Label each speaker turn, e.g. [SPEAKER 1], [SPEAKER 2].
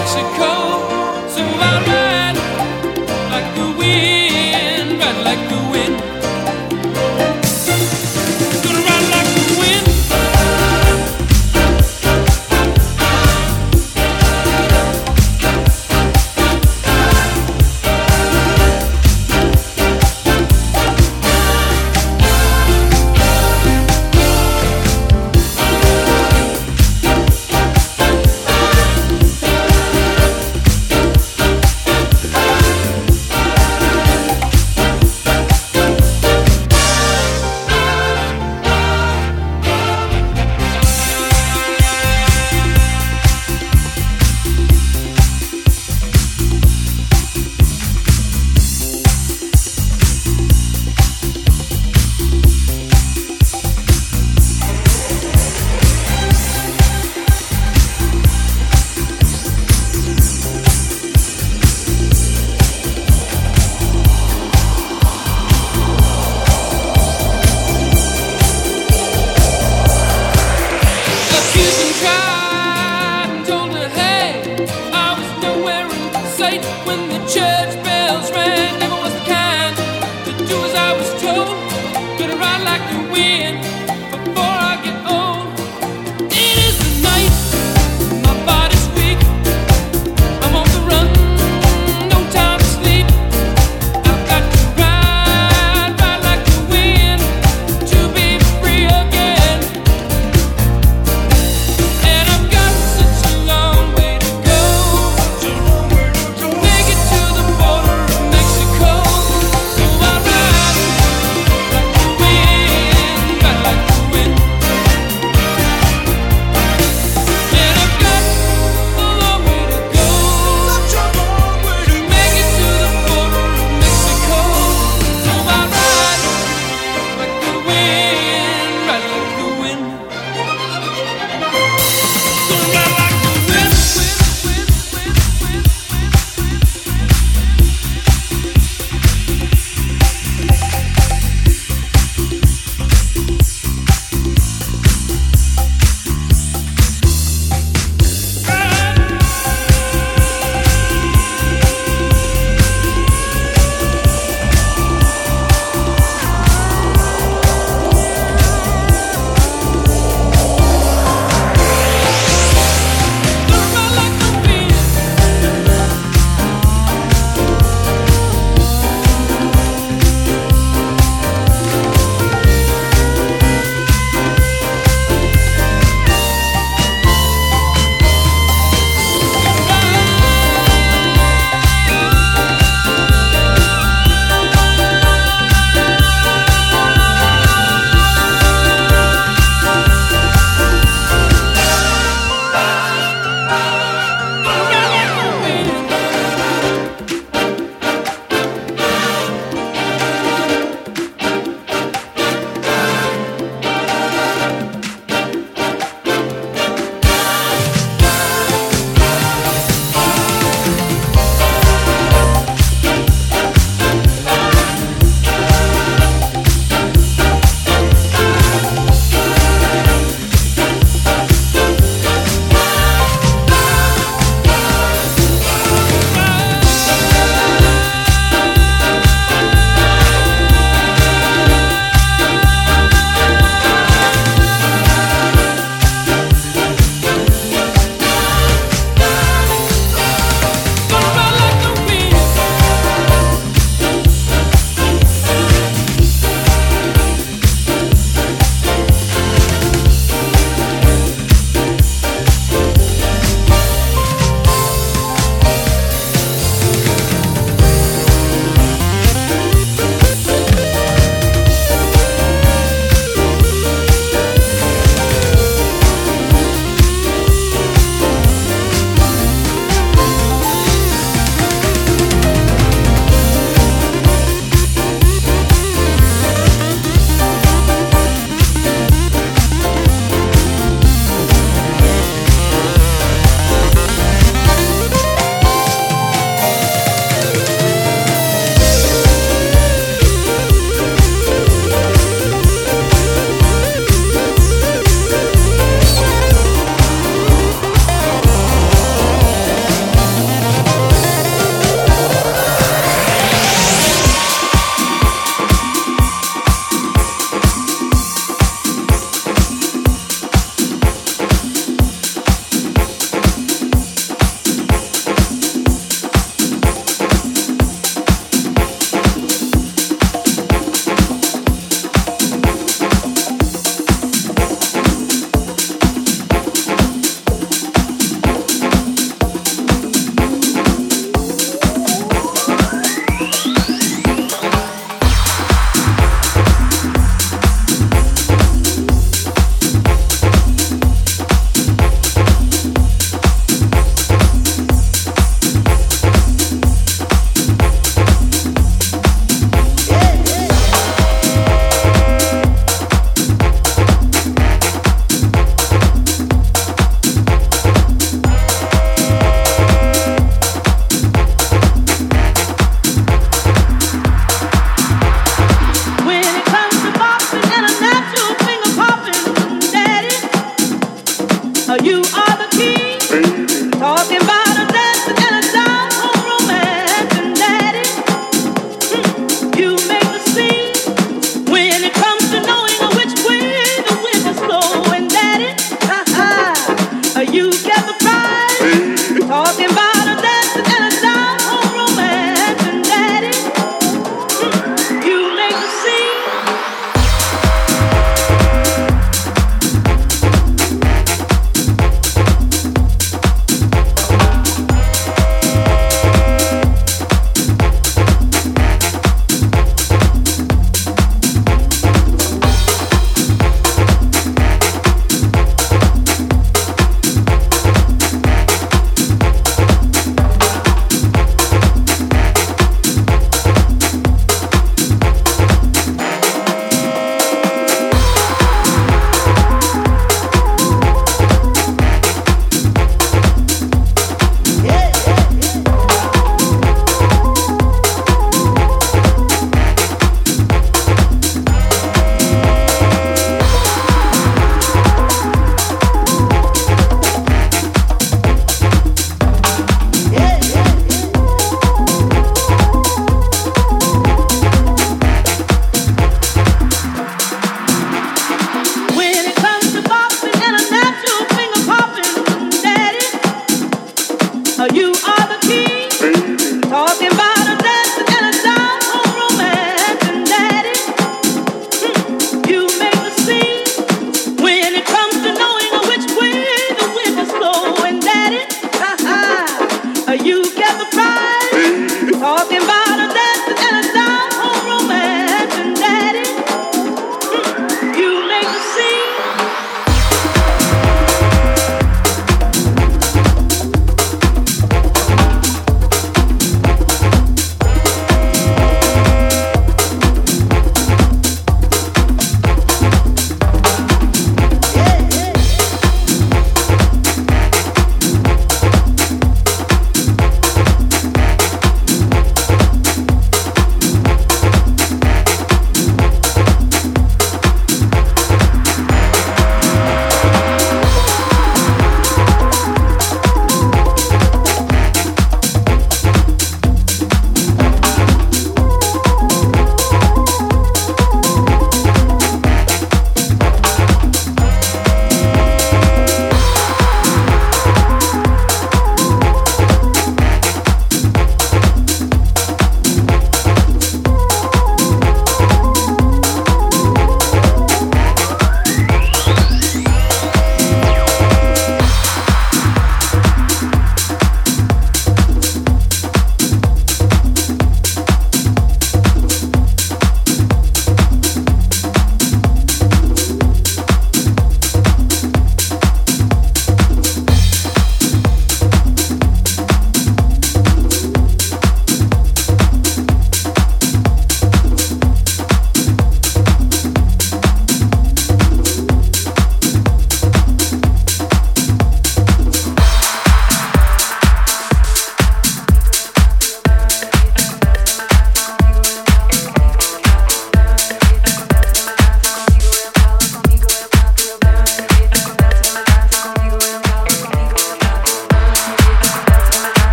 [SPEAKER 1] Mexico.